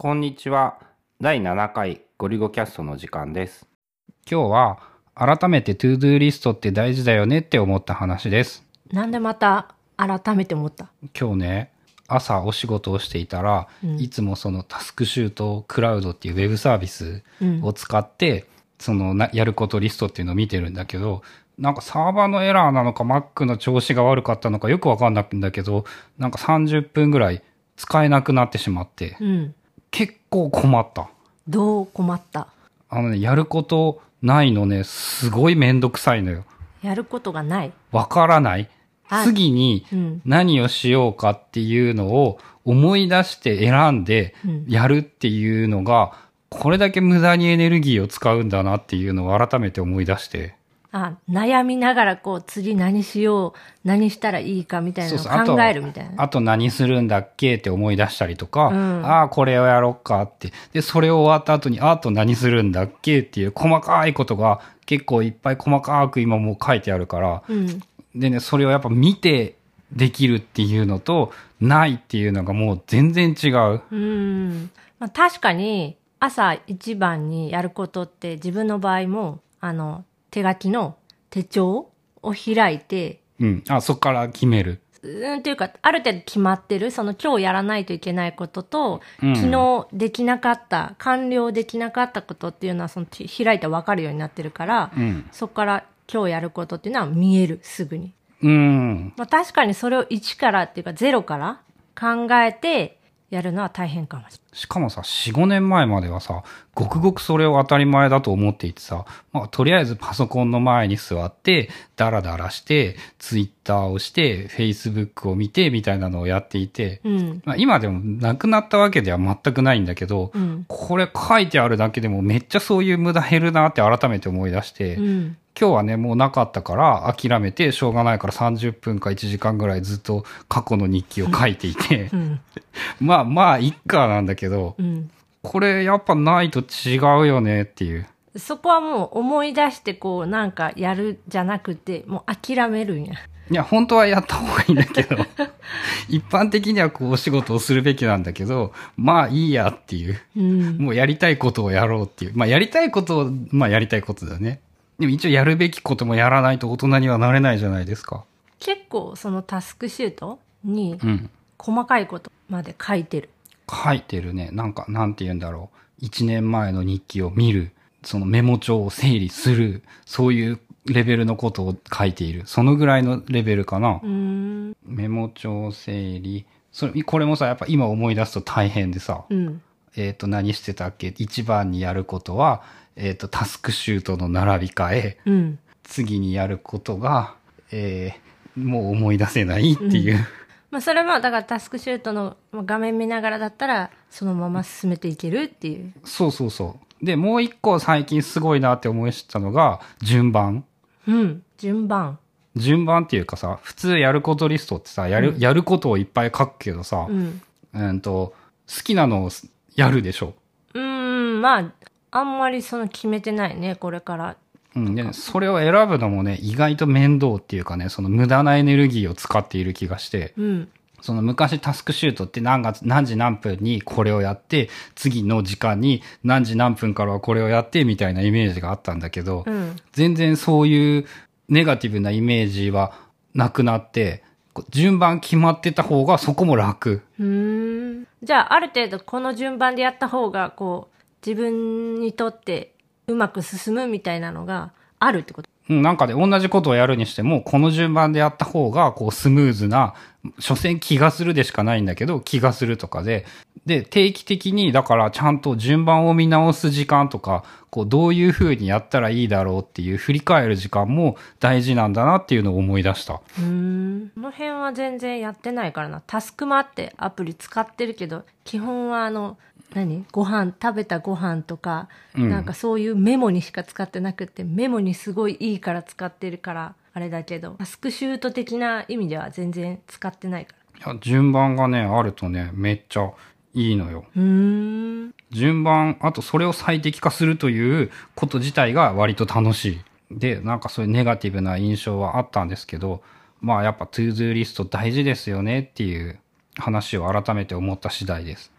こんにちは。第7回ゴリゴキャストの時間です。今日は改めて To Do リストって大事だよねって思った話です。なんでまた改めて思った？今日ね、朝お仕事をしていたら、うんいつもそのタスクシュートクラウドっていうウェブサービスうんを使って、そのなやることリストっていうのを見てるんだけど、なんかサーバーのエラーなのか Mac の調子が悪かったのかよくわかんないんだけど、なんか30分ぐらい使えなくなってしまって、うん。結構困った。どう困った？あのね、やることないのね、すごいめんどくさいのよ。やることがない？わからない？あ次にうん。何をしようかっていうのを思い出して選んでうんやるっていうのが、これだけ無駄にエネルギーを使うんだなっていうのを改めて思い出して。あ、悩みながらこう次何しよう、何したらいいかみたいなのを考えるみたいな。あと何するんだっけって思い出したりとか、うんああ、これをやろうかって。で、それを終わった後に、あと何するんだっけっていう細かいことが結構いっぱい細かく今もう書いてあるから、うん。でね、それをやっぱ見てできるっていうのと、ないっていうのがもう全然違う。うん。まあ、確かに朝一番にやることって自分の場合も、あの、手書きの手帳を開いて、うん。あ、そこから決める。うん、というか、ある程度決まってる、その今日やらないといけないことと、うん昨日できなかった、完了できなかったことっていうのは、そのて開いて分かるようになってるから、うん。そこから今日やることっていうのは見える、すぐに。うん。まあ確かにそれを1からっていうか0から考えてやるのは大変かもししかもさ、4、5年前まではさ、ごくごくそれを当たり前だと思っていてさ、まあ、とりあえずパソコンの前に座って、ダラダラして、ツイッターをして、フェイスブックを見て、みたいなのをやっていて。うん。まあ、今でもなくなったわけでは全くないんだけど、うん。これ書いてあるだけでもめっちゃそういう無駄減るなって改めて思い出して、うん。今日はね、もうなかったから諦めてしょうがないから30分か1時間ぐらいずっと過去の日記を書いていてう、ん。まあまあ、いっかなんだけど、うん。これやっぱないと違うよねっていう。そこはもう思い出してこうなんかやるじゃなくて、もう諦めるんや。いや、本当はやった方がいいんだけど、一般的にはこうお仕事をするべきなんだけど、まあいいやっていう。うん。もうやりたいことをやろうっていう。まあやりたいことを、まあやりたいことだね。でも一応やるべきこともやらないと大人にはなれないじゃないですか。結構そのタスクシュートにうん。細かいことまで書いてる。書いてるね。なんか、なんて言うんだろう。一年前の日記を見る。そのメモ帳を整理する。そういうレベルのことを書いている。そのぐらいのレベルかな。メモ帳整理。それ、これもさ、やっぱ今思い出すと大変でさ。うん。えっ、と、何してたっけ？一番にやることは、えっ、と、タスクシュートの並び替え。うん。次にやることが、えーもう思い出せないっていう。まあそれはだからタスクシュートの画面見ながらだったらそのまま進めていけるっていう。そうそうそう。で、もう一個最近すごいなって思い知ったのが、順番。うん。順番。順番っていうかさ、普通やることリストってさ、やる、やることをいっぱい書くけどさう、ん。うんと、好きなのをやるでしょ。うーん、まあ、あんまりその決めてないね、これから。うん、で、それを選ぶのもね、意外と面倒っていうかね、その無駄なエネルギーを使っている気がして、うん。その昔タスクシュートって何月、何時何分にこれをやって、次の時間に何時何分からはこれをやってみたいなイメージがあったんだけど、うん。全然そういうネガティブなイメージはなくなって、順番決まってた方がそこも楽。うーん。じゃあ、ある程度この順番でやった方が、こう、自分にとってうまく進むみたいなのがあるってこと？うんなんかで同じことをやるにしても、この順番でやった方が、こう、スムーズな、所詮気がするでしかないんだけど、気がするとかで、で、定期的に、だからちゃんと順番を見直す時間とか、こう、どういう風にやったらいいだろうっていう振り返る時間も大事なんだなっていうのを思い出した。うーん。この辺は全然やってないからな。タスクマってアプリ使ってるけど、基本はあの、何？ご飯、食べたご飯とか、うんなんかそういうメモにしか使ってなくて、メモにすごいいいから使ってるから、あれだけど、タスクシュート的な意味では全然使ってないから。いや順番がね、あるとね、めっちゃいいのよ。順番、あとそれを最適化するということ自体が割と楽しい。で、なんかそういうネガティブな印象はあったんですけど、まあやっぱ To Do リスト大事ですよねっていう話を改めて思った次第です。